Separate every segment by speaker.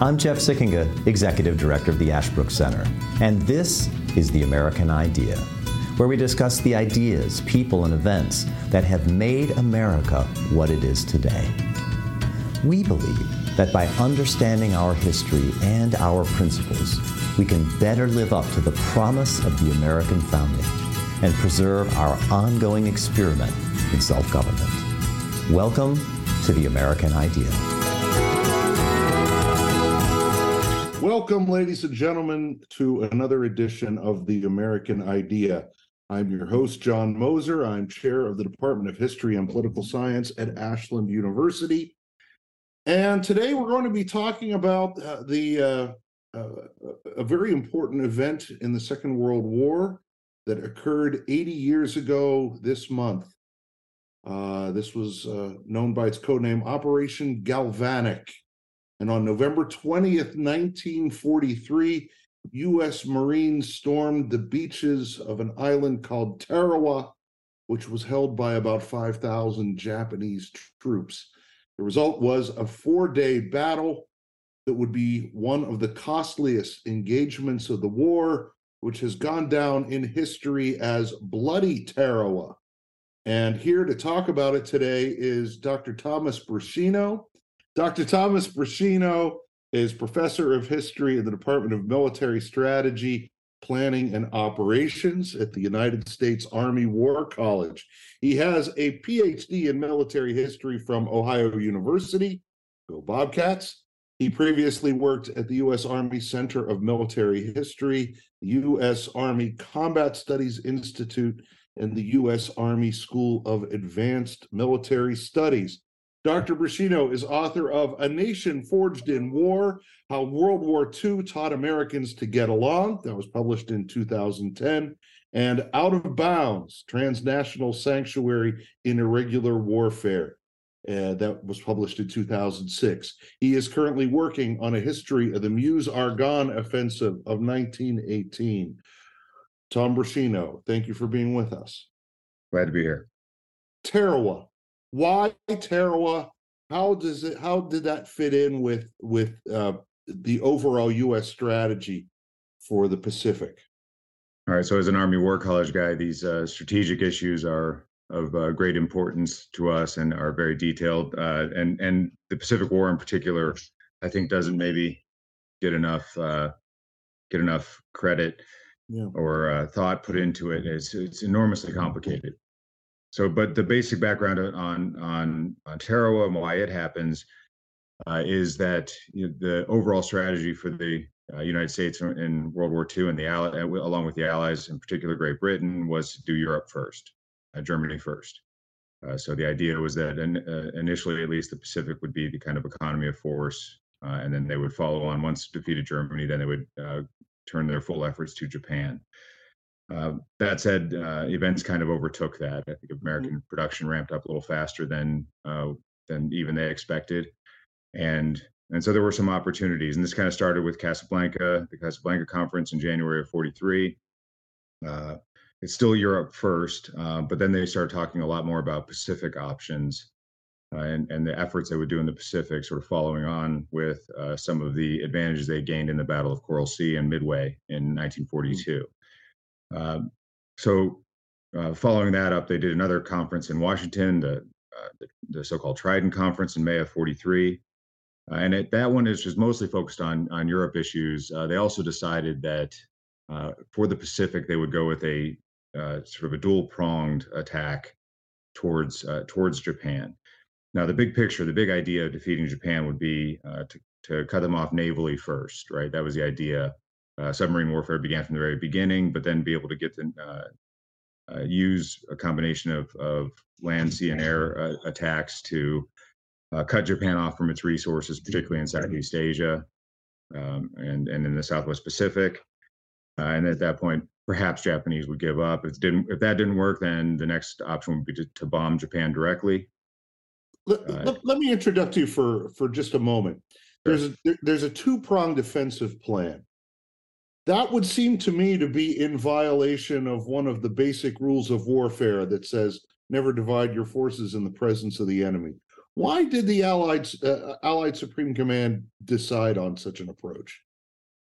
Speaker 1: I'm Jeff Sikkenga, Executive Director of the Ashbrook Center, and this is The American Idea, where we discuss the ideas, people, and events that have made America what it is today. We believe that by understanding our history and our principles, we can better live up to the promise of the American founding and preserve our ongoing experiment in self government. Welcome to the American Idea.
Speaker 2: Welcome, ladies and gentlemen, to another edition of the American Idea. I'm your host, John Moser. I'm chair of the Department of History and Political Science at Ashland University. And today we're going to be talking about uh, the uh, uh, a very important event in the Second World War that occurred 80 years ago this month. Uh, this was uh, known by its code name Operation Galvanic. And on November 20th, 1943, U.S. Marines stormed the beaches of an island called Tarawa, which was held by about 5,000 Japanese troops. The result was a four day battle that would be one of the costliest engagements of the war, which has gone down in history as Bloody Tarawa. And here to talk about it today is Dr. Thomas Bruscino. Dr. Thomas Bruscino is professor of history in the Department of Military Strategy, Planning, and Operations at the United States Army War College. He has a PhD in military history from Ohio University. Go Bobcats. He previously worked at the U.S. Army Center of Military History, the U.S. Army Combat Studies Institute, and the U.S. Army School of Advanced Military Studies. Dr. Bruscino is author of A Nation Forged in War How World War II Taught Americans to Get Along. That was published in 2010. And Out of Bounds Transnational Sanctuary in Irregular Warfare. Uh, that was published in 2006. He is currently working on a history of the Meuse Argonne offensive of 1918. Tom Bruscino, thank you for being with us.
Speaker 3: Glad to be here.
Speaker 2: Tarawa, why Tarawa? How does it? How did that fit in with with uh, the overall U.S. strategy for the Pacific?
Speaker 3: All right. So, as an Army War College guy, these uh, strategic issues are of uh, great importance to us and are very detailed. Uh, and and the Pacific War in particular, I think, doesn't maybe get enough uh, get enough credit yeah. or uh, thought put into it. It's it's enormously complicated. So, but the basic background on on on Tarawa and why it happens uh, is that you know, the overall strategy for the uh, United States in World War II and the uh, along with the Allies, in particular Great Britain, was to do Europe first, uh, Germany first. Uh, so the idea was that in, uh, initially, at least, the Pacific would be the kind of economy of force, and then they would follow on. Once defeated Germany, then they would turn their full efforts to Japan. Uh, that said, uh, events kind of overtook that. I think American mm-hmm. production ramped up a little faster than uh, than even they expected, and and so there were some opportunities. And this kind of started with Casablanca, the Casablanca conference in January of '43. Uh, it's still Europe first, uh, but then they started talking a lot more about Pacific options. Uh, and, and the efforts they would do in the Pacific, sort of following on with some of the advantages they gained in the Battle of Coral Sea and Midway in 1942. Mm-hmm. Um, so, uh, following that up, they did another conference in Washington, the, uh, the, the, so-called Trident Conference in May of 43. Uh, and it, that one is just mostly focused on, on Europe issues. Uh, they also decided that uh, for the Pacific, they would go with a uh, sort of a dual-pronged attack towards towards Japan. Now, the big picture, the big idea of defeating Japan would be to, to cut them off navally first, right? That was the idea uh, submarine warfare began from the very beginning, but then be able to get to uh, uh, use a combination of, of land, sea, and air uh, attacks to uh, cut Japan off from its resources, particularly in Southeast Asia um, and, and in the Southwest Pacific. Uh, and at that point, perhaps Japanese would give up. If didn't, if that didn't work, then the next option would be to, to bomb Japan directly.
Speaker 2: Let, let, let, me introduce you for for just a moment. There's a there's a two pronged defensive plan that would seem to me to be in violation of one of the basic rules of warfare that says never divide your forces in the presence of the enemy. Why did the Allied uh, Allied Supreme Command decide on such an approach?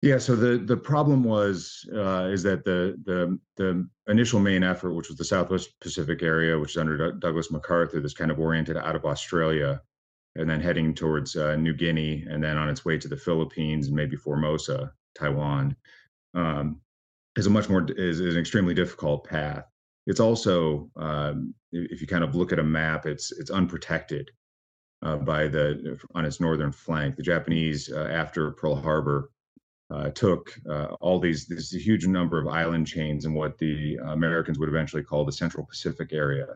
Speaker 3: Yeah, so the the problem was uh, is that the the the initial main effort, which was the Southwest Pacific area, which is under Douglas MacArthur, that's kind of oriented out of Australia, and then heading towards uh, New Guinea, and then on its way to the Philippines and maybe Formosa, Taiwan, um, is a much more is, is an extremely difficult path. It's also, um, if you kind of look at a map, it's it's unprotected uh, by the on its northern flank. The Japanese, uh, after Pearl Harbor, uh, took uh, all these this huge number of island chains in what the Americans would eventually call the Central Pacific area.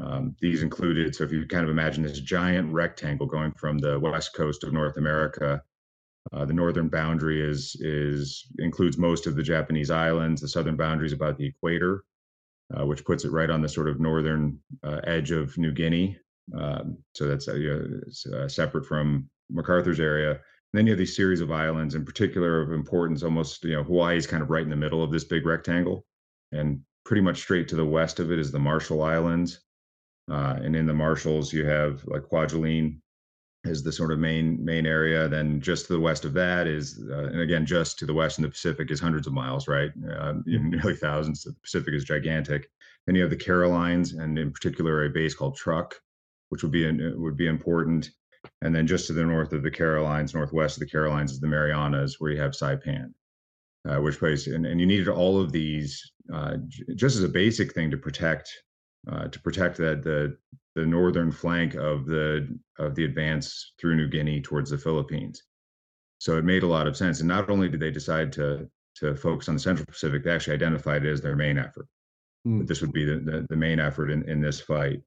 Speaker 3: Um, these included, so if you kind of imagine this giant rectangle going from the west coast of North America, uh, the northern boundary is is includes most of the Japanese islands. The southern boundary is about the equator, uh, which puts it right on the sort of northern uh, edge of New Guinea. Um, so that's uh, separate from MacArthur's area then you have these series of islands, in particular of importance. Almost, you know, Hawaii is kind of right in the middle of this big rectangle, and pretty much straight to the west of it is the Marshall Islands. Uh, and in the Marshalls, you have like Kwajalein is the sort of main main area. Then just to the west of that is, uh, and again, just to the west in the Pacific is hundreds of miles, right? Uh, nearly thousands. The Pacific is gigantic. Then you have the Carolines, and in particular a base called Truk, which would be would be important. And then just to the north of the Carolines, northwest of the Carolines, is the Marianas, where you have Saipan, uh, which place, and, and you needed all of these uh, j- just as a basic thing to protect, uh, to protect that the the northern flank of the of the advance through New Guinea towards the Philippines. So it made a lot of sense. And not only did they decide to to focus on the Central Pacific, they actually identified it as their main effort. Mm. This would be the, the, the main effort in, in this fight.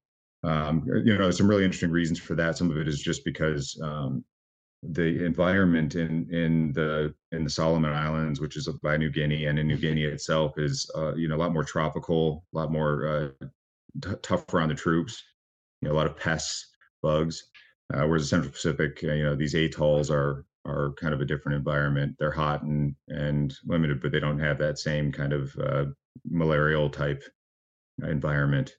Speaker 3: Um, you know, some really interesting reasons for that. Some of it is just because um, the environment in in the in the Solomon Islands, which is by New Guinea, and in New Guinea itself, is uh, you know a lot more tropical, a lot more uh, t- tougher on the troops. You know, a lot of pests, bugs. Uh, whereas the Central Pacific, uh, you know, these atolls are are kind of a different environment. They're hot and and limited, but they don't have that same kind of uh, malarial type environment.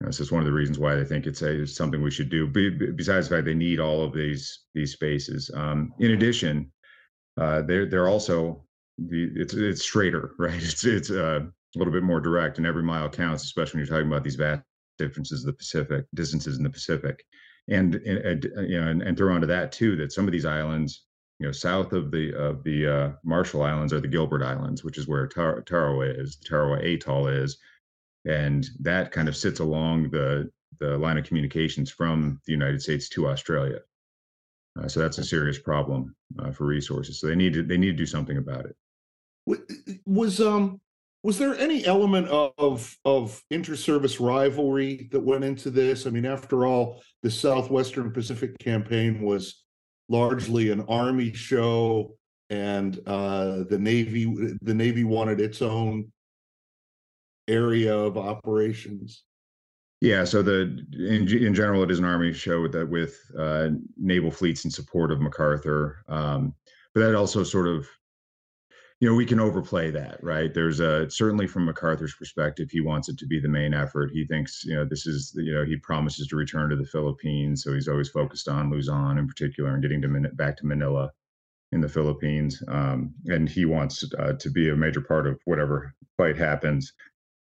Speaker 3: This is one of the reasons why I think it's, a, it's something we should do. besides the fact they need all of these these spaces. Um, in addition, uh, they're they're also the it's it's straighter, right? It's it's uh, a little bit more direct, and every mile counts, especially when you're talking about these vast differences of the Pacific distances in the Pacific. And, and you know, and, and throw onto that too that some of these islands, you know, south of the of the uh, Marshall Islands are the Gilbert Islands, which is where Tar- Tarawa is, the Tarawa Atoll is, and that kind of sits along the the line of communications from the United States to Australia. Uh, so that's a serious problem uh, for resources. So they need to they need to do something about it.
Speaker 2: Was um was there any element of of inter-service rivalry that went into this? I mean, after all, the Southwestern Pacific campaign was largely an army show, and uh, the Navy the Navy wanted its own area of operations?
Speaker 3: Yeah, so the in in general, it is an army show with that with uh, naval fleets in support of MacArthur, um, but that also sort of, you know, we can overplay that, right? There's a certainly from MacArthur's perspective, he wants it to be the main effort. He thinks, you know, this is, you know, he promises to return to the Philippines, so he's always focused on Luzon in particular and getting to back to Manila in the Philippines, um, and he wants uh, to be a major part of whatever fight happens.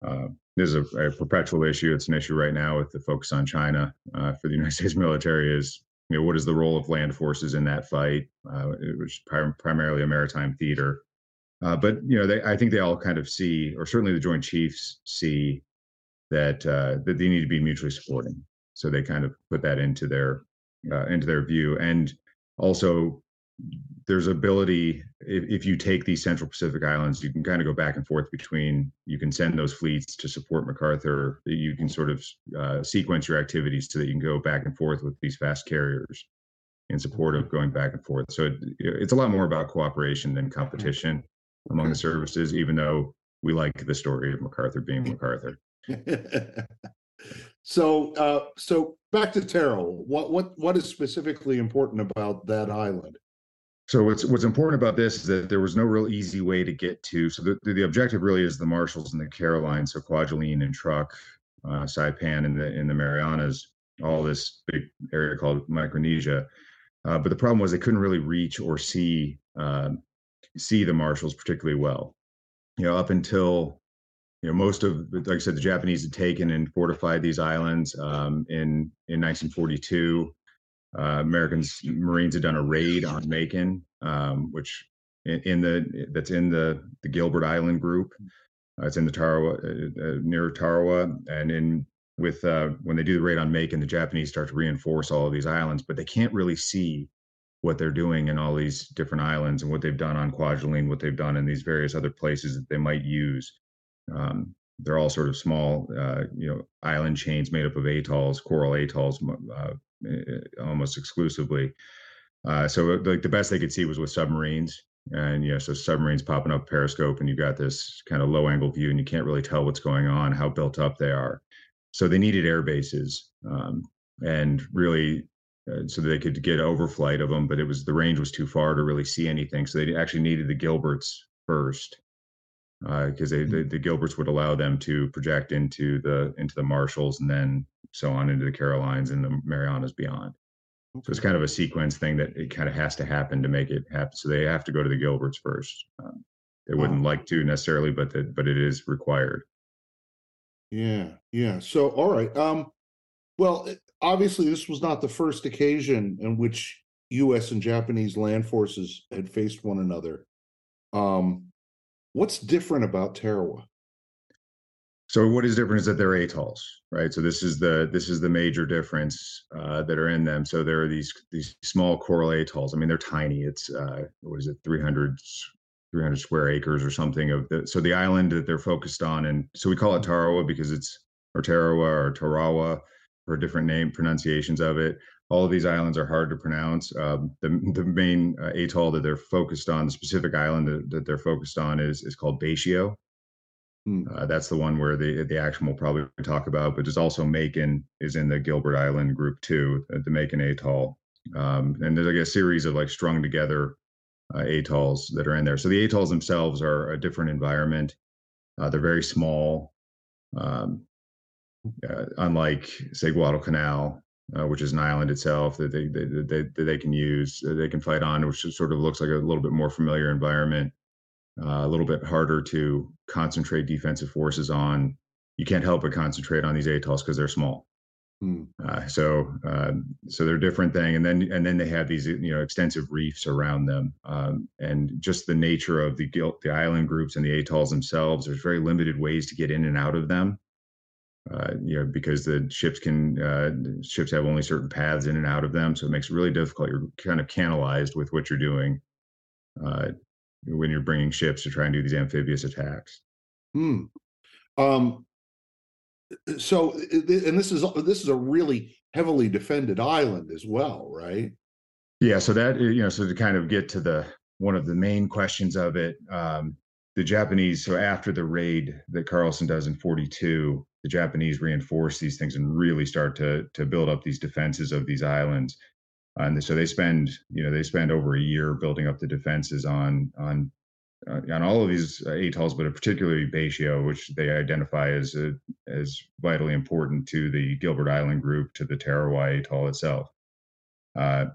Speaker 3: Uh, this is a, a, perpetual issue. It's an issue right now with the focus on China uh, for the United States military. Is you know what is the role of land forces in that fight, uh, which is prim- primarily a maritime theater. Uh, but you know, they, I think they all kind of see, or certainly the Joint Chiefs see, that uh, that they need to be mutually supporting. So they kind of put that into their uh, into their view, and also there's ability if, if you take these central pacific islands you can kind of go back and forth between you can send those fleets to support macarthur. You can sort of uh, sequence your activities so that you can go back and forth with these fast carriers in support of going back and forth. So it, it's a lot more about cooperation than competition among the services even though we like the story of macarthur being macarthur
Speaker 2: so uh, so back to Tarawa. What what what is specifically important about that island?
Speaker 3: So what's what's important about this is that there was no real easy way to get to. So the, the objective really is the Marshalls and the Carolines, so Kwajalein and Truk, uh, Saipan and the in the Marianas. all this big area called Micronesia. Uh, but the problem was they couldn't really reach or see uh, see the Marshalls particularly well. You know, up until you know most of like I said, the Japanese had taken and fortified these islands um, in in 1942. Uh, Americans Marines had done a raid on Makin, um, which in, in, the that's in the the Gilbert Island group. Uh, it's in the Tarawa uh, uh, near Tarawa, and in with uh, when they do the raid on Makin, the Japanese start to reinforce all of these islands, but they can't really see what they're doing in all these different islands and what they've done on Kwajalein, what they've done in these various other places that they might use. Um, they're all sort of small, uh, you know, island chains made up of atolls, coral atolls, uh, almost exclusively. Uh, so, like the best they could see was with submarines, and yeah, so submarines popping up periscope, and you've got this kind of low angle view, and you can't really tell what's going on, how built up they are. So they needed air bases, um, and really uh, so they could get overflight of them, but it was the range was too far to really see anything. So they actually needed the Gilberts first because uh, they, the, the Gilberts would allow them to project into the into the Marshalls and then so on into the Carolines and the Marianas beyond. Okay. So it's kind of a sequence thing that it kind of has to happen to make it happen. So they have to go to the Gilberts first. Um, they wouldn't wow. like to necessarily, but the, but it is required.
Speaker 2: Yeah, yeah. So all right. Um, well, obviously, this was not the first occasion in which U.S. and Japanese land forces had faced one another. Um, what's different about Tarawa?
Speaker 3: So what is different is that they're atolls, right? So this is the this is the major difference uh, that are in them. So there are these these small coral atolls. I mean, they're tiny. It's uh, what is it, 300 300 square acres or something of the. So the island that they're focused on, and so we call it Tarawa because it's or Tarawa or Tarawa or different name pronunciations of it. All of these islands are hard to pronounce. Um, the the main uh, atoll that they're focused on, the specific island that, that they're focused on, is is called Betio. Hmm. Uh, that's the one where the the action we'll probably talk about. But there's also Makin is in the Gilbert Island group too, the, the Makin Atoll, um, and there's like a series of like strung together uh, atolls that are in there. So the atolls themselves are a different environment. Uh, they're very small. Um, uh, unlike say Guadalcanal, uh, which is an island itself that they, they, they, that they can use, they can fight on, which sort of looks like a little bit more familiar environment, uh, a little bit harder to concentrate defensive forces on. You can't help but concentrate on these atolls because they're small. Hmm. Uh, so, uh, so they're a different thing, and then and then they have these you know extensive reefs around them, um, and just the nature of the the island groups and the atolls themselves. There's very limited ways to get in and out of them uh, you know, because the ships can uh, ships have only certain paths in and out of them, so it makes it really difficult. You're kind of canalized with what you're doing uh, when you're bringing ships to try and do these amphibious attacks.
Speaker 2: Hmm. Um. So, and this is this is a really heavily defended island as well, right?
Speaker 3: Yeah. So that you know, so to kind of get to the one of the main questions of it, um, the Japanese. So after the raid that Carlson does in 42, the Japanese reinforce these things and really start to to build up these defenses of these islands. And so they spend, you know, they spend over a year building up the defenses on on uh, on all of these uh, atolls, but particularly Betio, which they identify as a, as vitally important to the Gilbert Island group, to the Tarawa atoll itself. Uh,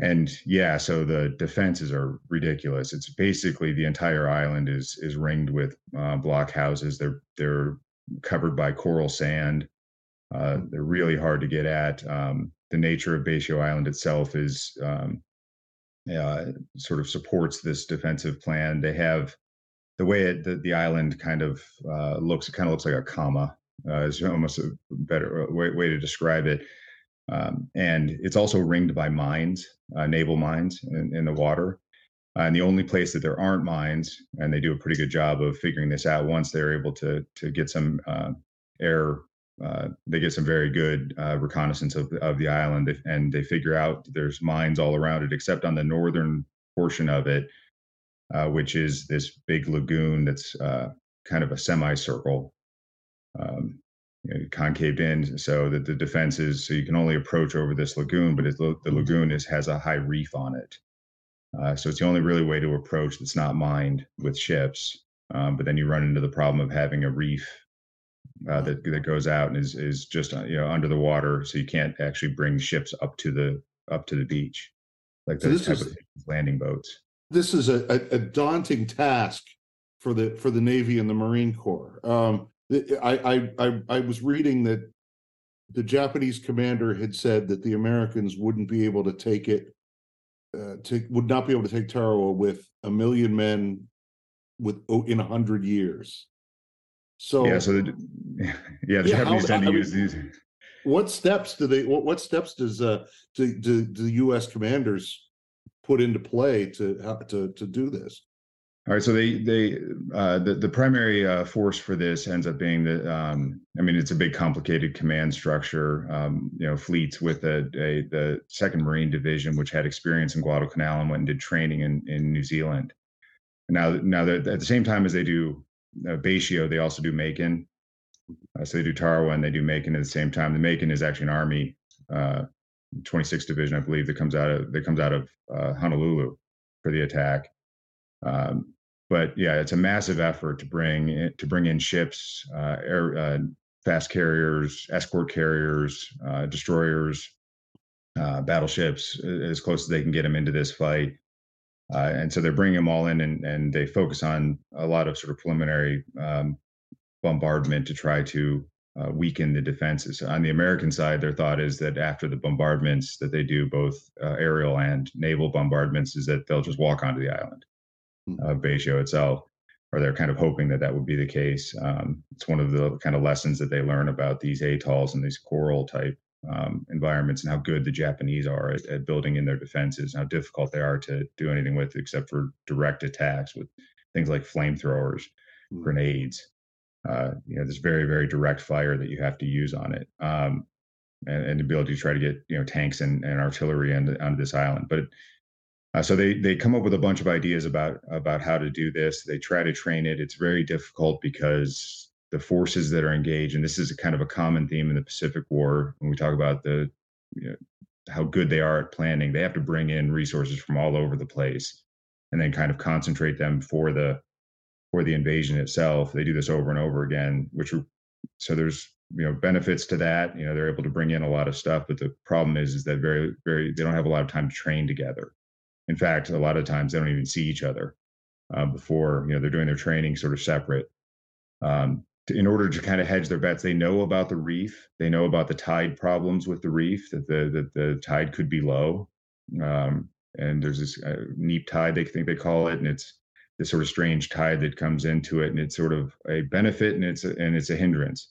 Speaker 3: and yeah, so the defenses are ridiculous. It's basically the entire island is is ringed with uh, block houses. They're they're covered by coral sand. Uh, they're really hard to get at. Um, the nature of Betio Island itself is um, uh, sort of supports this defensive plan. They have the way it, the, the island kind of uh, looks. It kind of looks like a comma. Uh, is almost a better way, way to describe it. Um, and it's also ringed by mines, uh, naval mines in, in the water. Uh, and the only place that there aren't mines, and they do a pretty good job of figuring this out once they're able to to get some uh, air, uh, they get some very good uh, reconnaissance of, of the island, and they figure out there's mines all around it, except on the northern portion of it, uh, which is this big lagoon that's uh, kind of a semicircle. Um, concaved in so that the defense is so you can only approach over this lagoon but the lagoon is has a high reef on it uh, so it's the only really way to approach that's not mined with ships. Um, but then you run into the problem of having a reef uh, that that goes out and is is just uh, you know under the water, so you can't actually bring ships up to the up to the beach, like
Speaker 2: So
Speaker 3: those type
Speaker 2: is-
Speaker 3: of landing boats.
Speaker 2: This is a, a, a daunting task for the for the Navy and the Marine Corps. Um, I, I I I was reading that the Japanese commander had said that the Americans wouldn't be able to take it, uh, to would not be able to take Tarawa with a million men with in a hundred years. So,
Speaker 3: yeah, so the, yeah, the
Speaker 2: Yeah, how-
Speaker 3: Japanese tend
Speaker 2: I
Speaker 3: to
Speaker 2: mean-
Speaker 3: use these.
Speaker 2: what steps do they? What, what steps does uh do, do, do the U.S. commanders put into play to how- to to do this?
Speaker 3: All right, so they they uh, the the primary uh, force for this ends up being the um, I mean it's a big complicated command structure. Um, you know, fleets with a, a the Second Marine Division, which had experience in Guadalcanal and went and did training in in New Zealand. Now now at the same time as they do uh, Betio, they also do Makin. Uh, so they do Tarawa and they do Makin at the same time. The Makin is actually an Army uh, 26th Division, I believe, that comes out of that comes out of uh, Honolulu for the attack. Um, but yeah, it's a massive effort to bring in, to bring in ships, uh, air, uh, fast carriers, escort carriers, uh, destroyers, uh, battleships, as close as they can get them into this fight. Uh, and so they're bringing them all in, and, and they focus on a lot of sort of preliminary um, bombardment to try to uh, weaken the defenses. On the American side, their thought is that after the bombardments that they do, both aerial and naval bombardments, is that they'll just walk onto the island of Betio itself, or they're kind of hoping that that would be the case. Um, it's one of the kind of lessons that they learn about these atolls and these coral type um, environments and how good the Japanese are at, at building in their defenses, and how difficult they are to do anything with except for direct attacks with things like flamethrowers,
Speaker 2: Mm.
Speaker 3: grenades. Uh, you know, this very, very direct fire that you have to use on it. Um, and, and the ability to try to get you know tanks and, and artillery onto, onto this island. But uh, so they they come up with a bunch of ideas about about how to do this. They try to train it. It's very difficult because the forces that are engaged, and this is kind of a common theme in the Pacific War when we talk about the you know, how good they are at planning. They have to bring in resources from all over the place, and then kind of concentrate them for the for the invasion itself. They do this over and over again, which so there's you know benefits to that. You know they're able to bring in a lot of stuff, but the problem is is that very very they don't have a lot of time to train together. In fact, a lot of times they don't even see each other uh, before you know they're doing their training sort of separate. Um, to, in order to kind of hedge their bets, they know about the reef. They know about the tide problems with the reef that the that the tide could be low, um, and there's this uh, neap tide they think they call it, and it's this sort of strange tide that comes into it, and it's sort of a benefit and it's a, and it's a hindrance.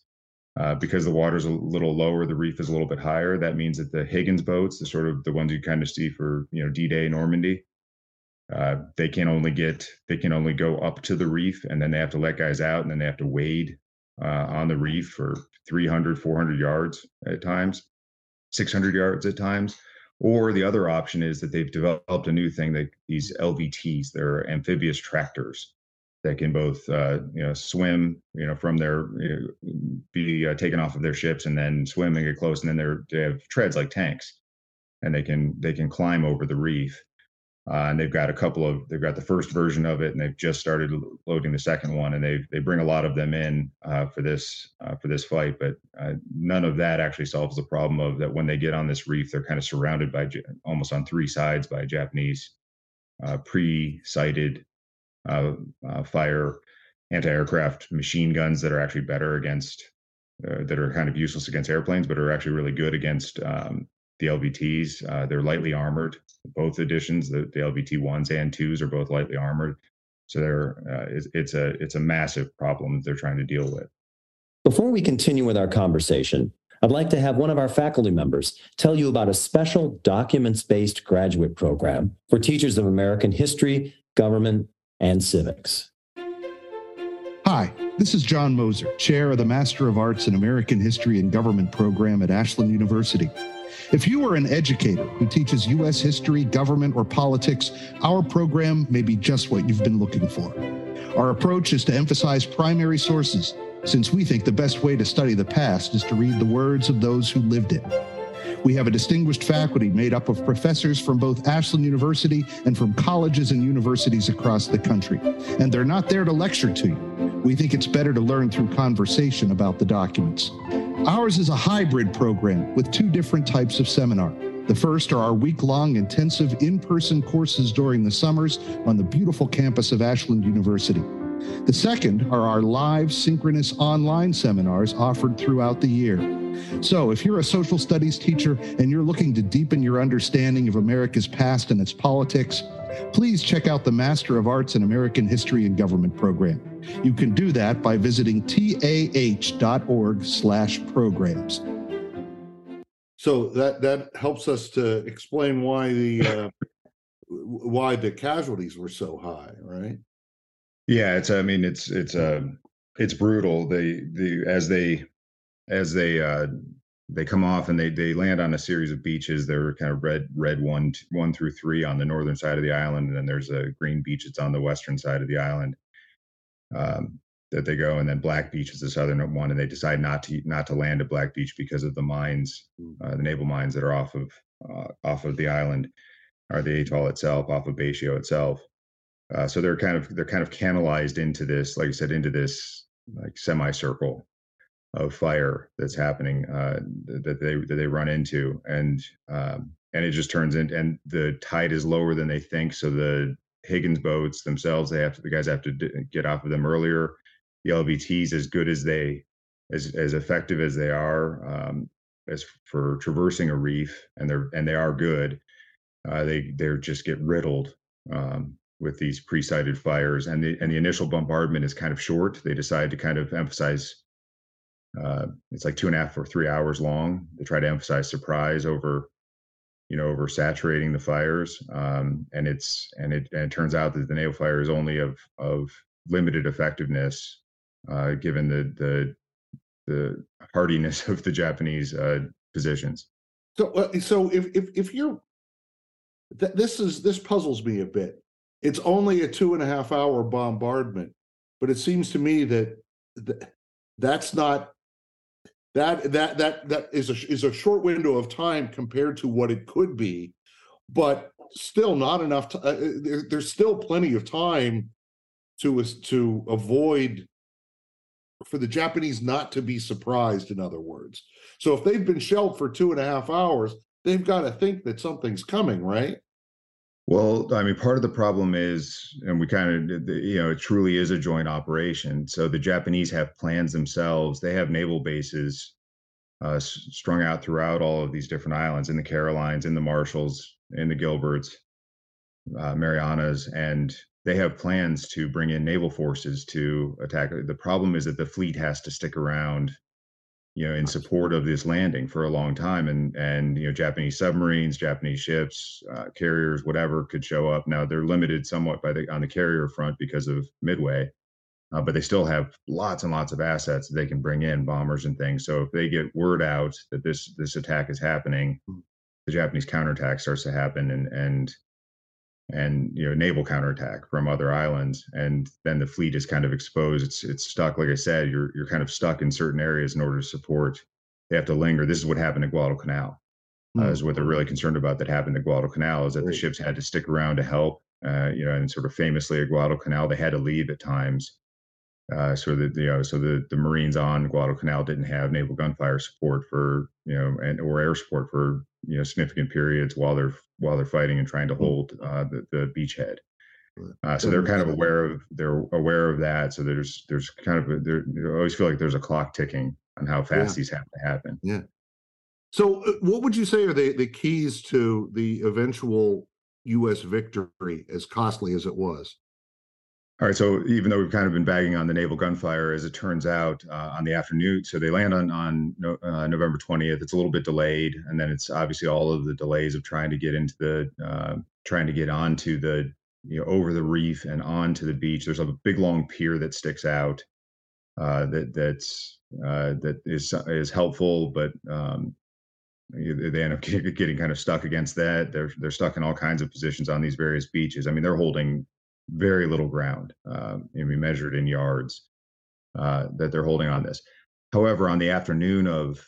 Speaker 3: Uh, because the water's a little lower, the reef is a little bit higher. That means that the Higgins boats, the sort of the ones you kind of see for you know D-Day Normandy, uh, they can only get they can only go up to the reef, and then they have to let guys out, and then they have to wade uh, on the reef for 300, 400 yards at times, 600 yards at times. Or the other option is that they've developed a new thing that these LVTs, they're amphibious tractors that can both uh, you know swim you know from their you know, be uh, taken off of their ships and then swim and get close and then they're they have treads like tanks. And they can they can climb over the reef. Uh, and they've got a couple of they've got the first version of it and they've just started loading the second one and they they bring a lot of them in uh, for this uh, for this fight. But uh, none of that actually solves the problem of that when they get on this reef they're kind of surrounded by almost on three sides by Japanese uh, pre-sighted uh, uh, fire anti-aircraft machine guns that are actually better against uh, that are kind of useless against airplanes but are actually really good against um, the lvts uh, they're lightly armored. Both editions the, the lvt ones and twos are both lightly armored. So they're uh, it's, it's a it's a massive problem that they're trying to deal with.
Speaker 4: Before we continue with our conversation, I'd like to have one of our faculty members tell you about a special documents based graduate program for teachers of American history, government, and civics.
Speaker 5: Hi, this is John Moser, Chair of the Master of Arts in American History and Government program at Ashland University. If you are an educator who teaches U.S. history, government, or politics, our program may be just what you've been looking for. Our approach is to emphasize primary sources, since we think the best way to study the past is to read the words of those who lived it. We have a distinguished faculty made up of professors from both Ashland University and from colleges and universities across the country. And they're not there to lecture to you. We think it's better to learn through conversation about the documents. Ours is a hybrid program with two different types of seminar. The first are our week long intensive in person courses during the summers on the beautiful campus of Ashland University. The second are our live synchronous online seminars offered throughout the year. So, if you're a social studies teacher and you're looking to deepen your understanding of America's past and its politics, please check out the Master of Arts in American History and Government program. You can do that by visiting tah.org/programs.
Speaker 2: So that that helps us to explain why the uh, why the casualties were so high, right?
Speaker 3: Yeah, it's I mean it's it's uh it's brutal. They the as they as they uh they come off and they they land on a series of beaches. They're kind of red red one one through three on the northern side of the island, and then there's a green beach that's on the western side of the island. Um, that they go, and then Black Beach is the southern one, and they decide not to not to land at Black Beach because of the mines, hmm. uh, the naval mines that are off of uh, off of the island, or the atoll itself, off of Betio itself. Uh, so they're kind of they're kind of canalized into this, like I said, into this like semicircle of fire that's happening uh, that they that they run into, and um, and it just turns in, and the tide is lower than they think, so the Higgins boats themselves, they have to the guys have to d- get off of them earlier the LVTs as good as they as as effective as they are um, as for traversing a reef, and they're and they are good. Uh, they they're just get riddled um, with these pre-sighted fires, and the and the initial bombardment is kind of short. They decide to kind of emphasize. Uh, it's like two and a half or three hours long. They try to emphasize surprise over, you know, over saturating the fires, um, and it's and it and it turns out that the naval fire is only of of limited effectiveness uh, given the the the hardiness of the Japanese uh, positions.
Speaker 2: So, uh, so if if if you're th- this is this puzzles me a bit. It's only a two and a half hour bombardment, but it seems to me that th- that's not that that that that is a is a short window of time compared to what it could be, but still not enough. To, uh, uh there, there's still plenty of time to to avoid for the Japanese not to be surprised, in other words. So if they've been shelled for two and a half hours, they've got to think that something's coming, right?
Speaker 3: Well, I mean, part of the problem is, and we kind of, you know, it truly is a joint operation. So the Japanese have plans themselves. They have naval bases uh, strung out throughout all of these different islands in the Carolines, in the Marshalls, in the Gilberts, uh, Marianas, and they have plans to bring in naval forces to attack. The problem is that the fleet has to stick around, you know, in support of this landing for a long time, and and you know, Japanese submarines, Japanese ships, uh, carriers, whatever could show up. Now they're limited somewhat by the on the carrier front because of Midway, uh, but they still have lots and lots of assets that they can bring in, bombers and things. So if they get word out that this this attack is happening, hmm. the Japanese counterattack starts to happen, and and and you know naval counterattack from other islands and then the fleet is kind of exposed. It's it's stuck like i said you're you're kind of stuck in certain areas in order to support. They have to linger. This is what happened at guadalcanal. Mm. uh, is what they're really concerned about that happened at guadalcanal is that the ships had to stick around to help uh, you know and sort of famously at guadalcanal they had to leave at times. Uh, so that you know, so the, the Marines on Guadalcanal didn't have naval gunfire support for you know, and or air support for you know significant periods while they're while they're fighting and trying to hmm. hold uh, the the beachhead. Uh, so they're kind of aware of they're aware of that. So there's there's kind of there. You always feel like there's a clock ticking on how fast yeah. these have to happen.
Speaker 2: Yeah. So uh, what would you say are the the keys to the eventual U.S. victory, as costly as it was?
Speaker 3: All right. So even though we've kind of been bagging on the naval gunfire, as it turns out, uh, on the afternoon, so they land on on no, uh, November twentieth. It's a little bit delayed, and then it's obviously all of the delays of trying to get into the uh, trying to get onto the you know over the reef and onto the beach. There's a big long pier that sticks out uh, that that's uh, that is is helpful, but um, they end up getting kind of stuck against that. They're they're stuck in all kinds of positions on these various beaches. I mean, they're holding very little ground. Uh, and we measured in yards uh, that they're holding on this. However, on the afternoon of,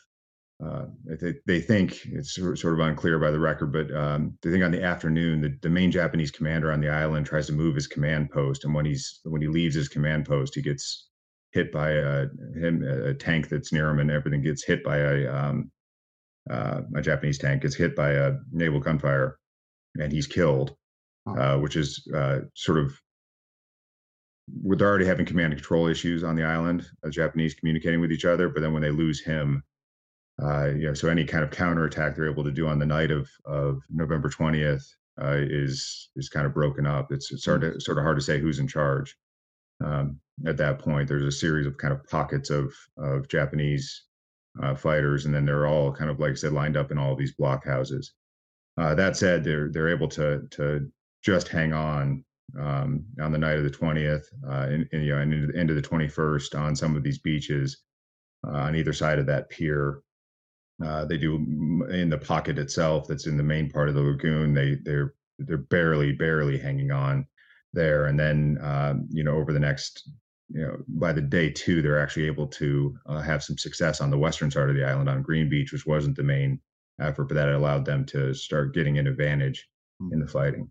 Speaker 3: uh, they, they, think it's sort of unclear by the record, but um, they think on the afternoon, the, the main Japanese commander on the island tries to move his command post, and when he's when he leaves his command post, he gets hit by a him a tank that's near him, and everything gets hit by a um, uh, a Japanese tank gets hit by a naval gunfire, and he's killed, uh, which is uh, sort of with already having command and control issues on the island, the Japanese communicating with each other, but then when they lose him, uh, you know, so any kind of counterattack they're able to do on the night of of November twentieth uh, is is kind of broken up. It's, it's sort of sort of hard to say who's in charge. Um, at that point, there's a series of kind of pockets of of Japanese uh, fighters, and then they're all kind of like I said, lined up in all these blockhouses. Uh, that said, they're they're able to to just hang on um, on the night of the 20th, uh, and, and, you know, and into, into the 21st on some of these beaches uh, on either side of that pier. Uh, they do in the pocket itself that's in the main part of the lagoon. They they're they're barely barely hanging on there, and then um, you know over the next you know by the day two they're actually able to uh, have some success on the western side of the island on Green Beach, which wasn't the main effort, but that allowed them to start getting an advantage in the fighting.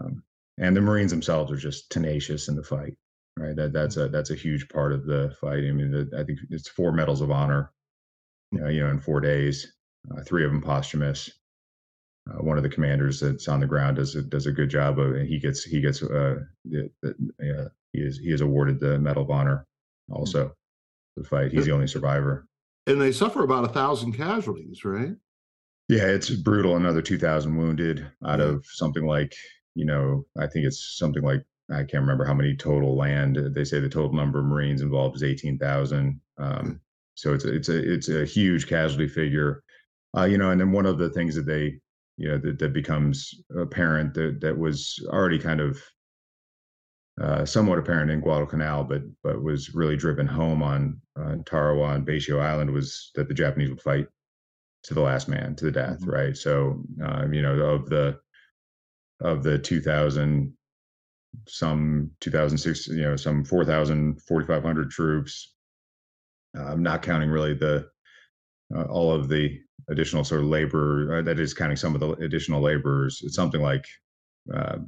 Speaker 3: Um, and the Marines themselves are just tenacious in the fight, right? That that's a that's a huge part of the fight. I mean, the, I think it's four medals of honor, uh, you know, in four days, uh, three of them posthumous. Uh, one of the commanders that's on the ground does a, does a good job of, and he gets he gets uh, the, the, he is he is awarded the Medal of Honor also. The fight, he's the only survivor.
Speaker 2: And they suffer about a thousand casualties, right?
Speaker 3: Yeah, it's brutal. Another two thousand wounded out yeah. of something like you know, I think it's something like I can't remember how many total land. They say the total number of Marines involved is eighteen thousand. Um, mm. So it's a, it's a it's a huge casualty figure, uh, you know. And then one of the things that they you know that, that becomes apparent that that was already kind of uh, somewhat apparent in Guadalcanal, but but was really driven home on uh, Tarawa and Betio Island was that the Japanese would fight to the last man to the death, mm-hmm. right? So um, you know of the of the 2000 some 2006 you know some 4000 4500 troops. I'm um, not counting really the uh, all of the additional sort of labor uh, that is counting some of the additional laborers. It's something like uh,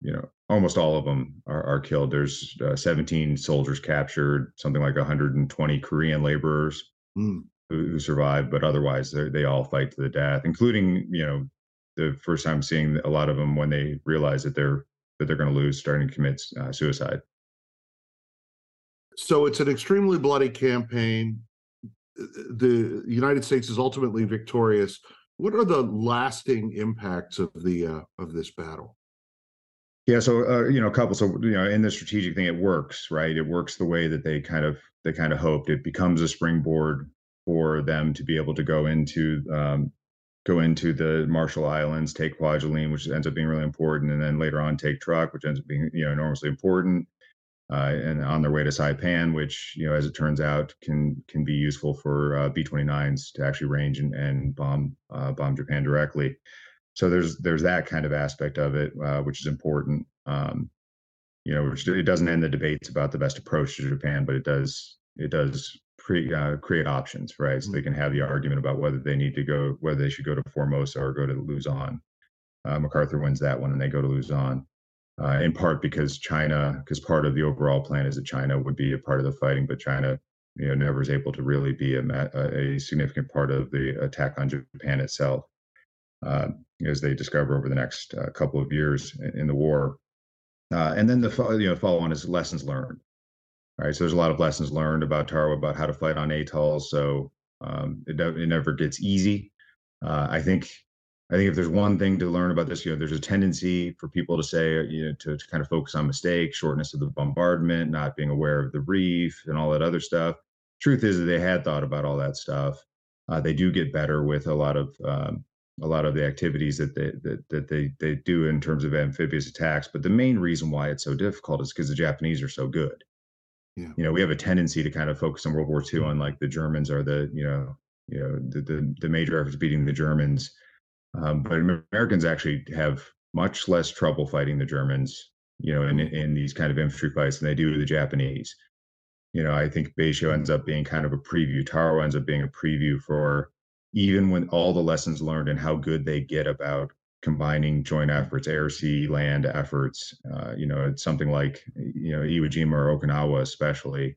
Speaker 3: you know almost all of them are, are killed. There's uh, 17 soldiers captured something like 120 korean laborers mm. who, who survived but otherwise they all fight to the death including you know the first time seeing a lot of them when they realize that they're that they're going to lose, starting to commit uh, suicide.
Speaker 2: So it's an extremely bloody campaign. The United States is ultimately victorious. What are the lasting impacts of the uh, of this battle?
Speaker 3: Yeah, so uh, you know, a couple. So you know, in the strategic thing, it works, right? It works the way that they kind of they kind of hoped. It becomes a springboard for them to be able to go into um, go into the Marshall Islands, take Kwajalein, which ends up being really important, and then later on take Truk, which ends up being you know enormously important. Uh, and on their way to Saipan, which you know, as it turns out, can can be useful for uh, B-29s to actually range and, and bomb uh, bomb Japan directly. So there's there's that kind of aspect of it, uh, which is important. Um, you know, which it doesn't end the debates about the best approach to Japan, but it does it does create uh, create options, right? So they can have the argument about whether they need to go, whether they should go to Formosa or go to Luzon. Uh, MacArthur wins that one, and they go to Luzon. Uh, in part because China, because part of the overall plan is that China would be a part of the fighting, but China, you know, never is able to really be a, a significant part of the attack on Japan itself, uh, as they discover over the next uh, couple of years in, in the war. Uh, and then the you know follow on is lessons learned right? So there's a lot of lessons learned about Tarawa about how to fight on atolls. So um, it, it never gets easy. Uh, I think I think if there's one thing to learn about this, you know, there's a tendency for people to say, you know, to, to kind of focus on mistakes, shortness of the bombardment, not being aware of the reef, and all that other stuff. Truth is that they had thought about all that stuff. Uh, they do get better with a lot of um, a lot of the activities that they that, that they they do in terms of amphibious attacks. But the main reason why it's so difficult is because the Japanese are so good. You know, we have a tendency to kind of focus on World War II on like the Germans are the, you know, you know, the the, the major efforts beating the Germans. Um, but Americans actually have much less trouble fighting the Germans, you know, in in these kind of infantry fights than they do the Japanese. You know, I think Betio ends up being kind of a preview. Taro ends up being a preview for even when all the lessons learned and how good they get about combining joint efforts, air, sea, land efforts. Uh, you know, it's something like you know Iwo Jima or Okinawa, especially.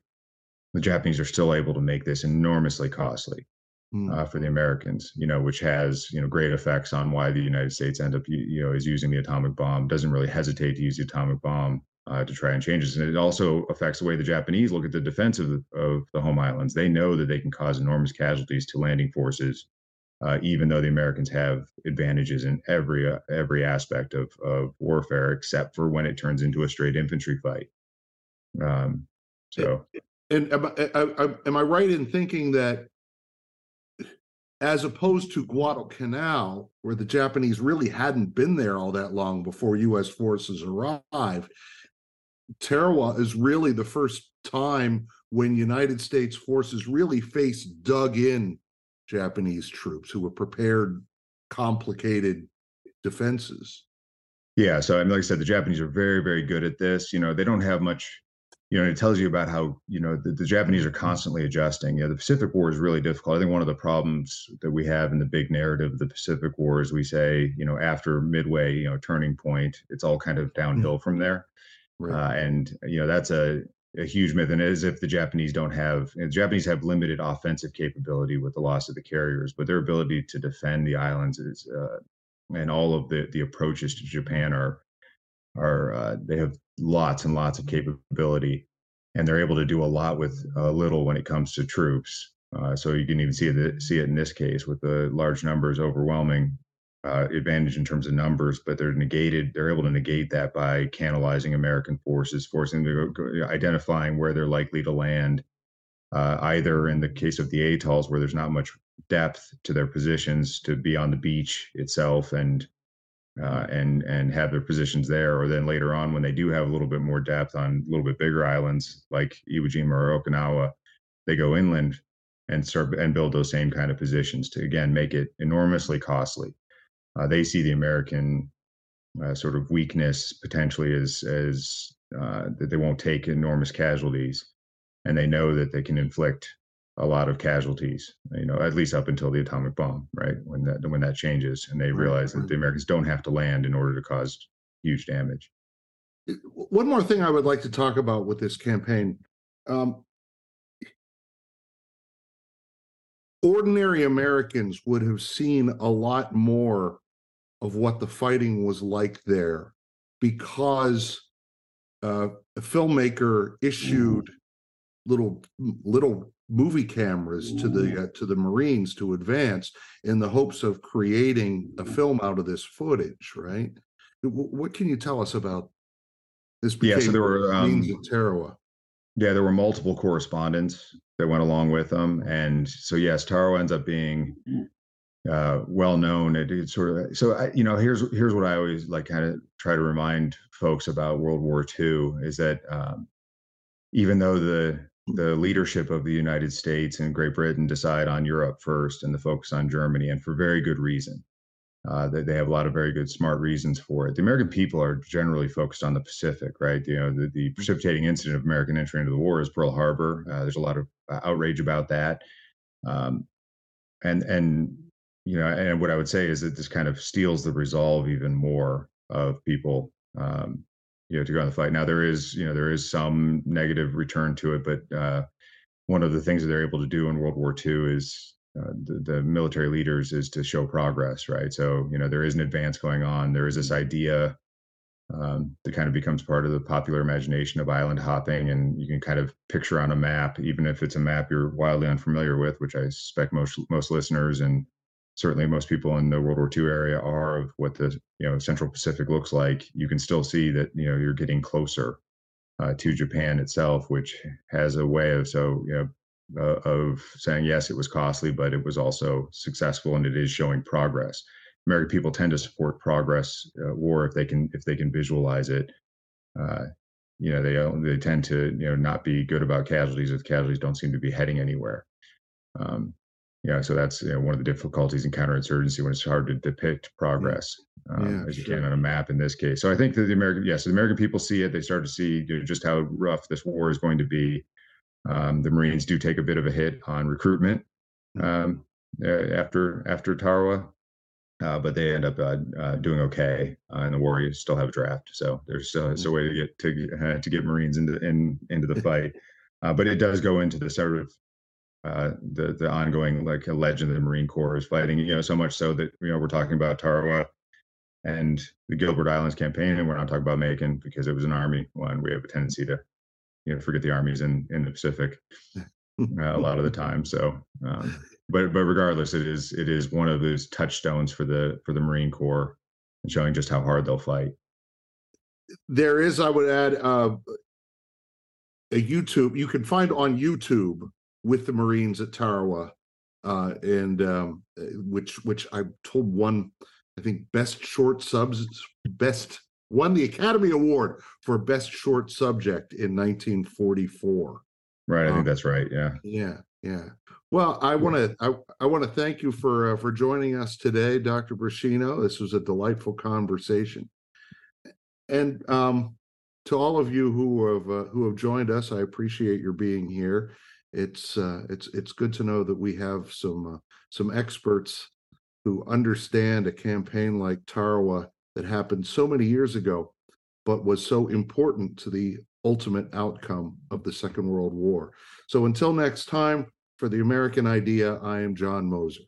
Speaker 3: the Japanese are still able to make this enormously costly
Speaker 2: Mm.
Speaker 3: uh, for the Americans, you know, which has you know great effects on why the United States end up you know is using the atomic bomb. Doesn't really hesitate to use the atomic bomb uh, to try and change this, and it also affects the way the Japanese look at the defense of the, of the home islands. They know that they can cause enormous casualties to landing forces, uh, even though the Americans have advantages in every uh, every aspect of of warfare, except for when it turns into a straight infantry fight. Um, so.
Speaker 2: And am I, am I right in thinking that as opposed to Guadalcanal, where the Japanese really hadn't been there all that long before U.S. forces arrived, Tarawa is really the first time when United States forces really faced dug in Japanese troops who were prepared complicated defenses.
Speaker 3: Yeah, so I mean, like I said, the Japanese are very, very good at this. You know, they don't have much. You know, it tells you about how you know the, the Japanese are constantly adjusting. You know, the Pacific War is really difficult. I think one of the problems that we have in the big narrative of the Pacific War is we say, you know, after Midway, you know, turning point, it's all kind of downhill from there.
Speaker 2: Right.
Speaker 3: Uh, and you know, that's a a huge myth, and as if the Japanese don't have, the Japanese have limited offensive capability with the loss of the carriers, but their ability to defend the islands is, uh, and all of the the approaches to Japan are are uh, they have lots and lots of capability, and they're able to do a lot with uh, little when it comes to troops. Uh, so you can even see it see it in this case with the large numbers, overwhelming uh, advantage in terms of numbers, but they're negated. They're able to negate that by canalizing American forces, forcing them to identifying where they're likely to land. Uh, either in the case of the atolls, where there's not much depth to their positions, to be on the beach itself and uh, and and have their positions there, or then later on when they do have a little bit more depth on a little bit bigger islands like Iwo Jima or Okinawa, they go inland and start and build those same kind of positions to again make it enormously costly uh, they see the American uh, sort of weakness potentially as as uh, that they won't take enormous casualties, and they know that they can inflict a lot of casualties. You know, at least up until the atomic bomb, right? When that when that changes, and they realize that the Americans don't have to land in order to cause huge damage.
Speaker 2: One more thing I would like to talk about with this campaign. Um, ordinary Americans would have seen a lot more of what the fighting was like there because uh, a filmmaker issued little little movie cameras to the uh, to the Marines to advance in the hopes of creating a film out of this footage. Right? Wh- What can you tell us about this?
Speaker 3: Yeah, so there were,
Speaker 2: Marines
Speaker 3: um,
Speaker 2: in Tarawa.
Speaker 3: Yeah, there were multiple correspondents that went along with them, and so yes, Tarawa ends up being uh, well known. It, it's sort of so I, you know here's here's what I always like kind of try to remind folks about World War II is that um, even though the the leadership of the United States and Great Britain decide on Europe first and the focus on Germany, and for very good reason. Uh, they, they have a lot of very good, smart reasons for it. The American people are generally focused on the Pacific, right? You know, the, the precipitating incident of American entry into the war is Pearl Harbor. Uh, there's a lot of uh, outrage about that, um, and and you know, and what I would say is that this kind of steals the resolve even more of people, um, you know, to go on the fight. Now there is, you know, there is some negative return to it, but uh, one of the things that they're able to do in World War II is uh, the, the military leaders is to show progress, right? So, you know, there is an advance going on. There is this idea um, that kind of becomes part of the popular imagination of island hopping, and you can kind of picture on a map, even if it's a map you're wildly unfamiliar with, which I suspect most most listeners and certainly most people in the World War II area are of what the you know Central Pacific looks like. You can still see that you know you're getting closer uh, to Japan itself, which has a way of so you know uh, of saying yes, it was costly, but it was also successful, and it is showing progress. American people tend to support progress uh, war if they can if they can visualize it. Uh, you know, they they tend to you know not be good about casualties if casualties don't seem to be heading anywhere. Um, yeah, so that's you know, one of the difficulties in counterinsurgency when it's hard to depict progress um,
Speaker 2: Yeah,
Speaker 3: as you
Speaker 2: sure.
Speaker 3: can on a map in this case. So I think that the American yes, the American people see it. They start to see you know, just how rough this war is going to be. Um, the Marines do take a bit of a hit on recruitment um, uh, after after Tarawa, uh, but they end up uh, uh, doing okay uh, in the Warriors still have a draft, so there's still a way to get to uh, to get Marines into in into the fight. uh, but it does go into the sort of uh, the the ongoing like a legend that the Marine Corps is fighting. You know, so much so that you know we're talking about Tarawa and the Gilbert Islands campaign, and we're not talking about Makin because it was an army one. We have a tendency to you know forget the armies in in the Pacific uh, a lot of the time. So, um, but but regardless, it is it is one of those touchstones for the for the Marine Corps, and showing just how hard they'll fight.
Speaker 2: There is, I would add, uh, a YouTube you can find on YouTube with the Marines at Tarawa, uh, and um, which which I told one, I think best short subs best won the Academy Award for best short subject in 1944.
Speaker 3: Right, I think um, that's right. Yeah.
Speaker 2: Yeah, yeah. Well, I want to I, I want to thank you for uh, for joining us today, Dr. Bruscino. This was a delightful conversation. And um, to all of you who have uh, who have joined us, I appreciate your being here. It's uh, it's it's good to know that we have some uh, some experts who understand a campaign like Tarawa that happened so many years ago, but was so important to the ultimate outcome of the Second World War. So until next time, for the American Idea, I am John Moser.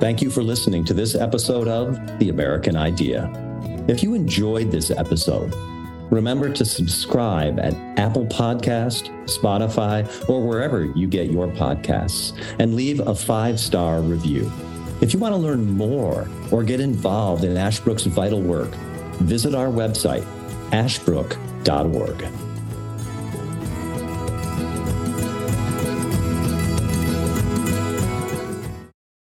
Speaker 4: Thank you for listening to this episode of The American Idea. If you enjoyed this episode, remember to subscribe at Apple Podcast, Spotify, or wherever you get your podcasts, and leave a five-star review. If you want to learn more or get involved in Ashbrook's vital work, visit our website, ashbrook.org.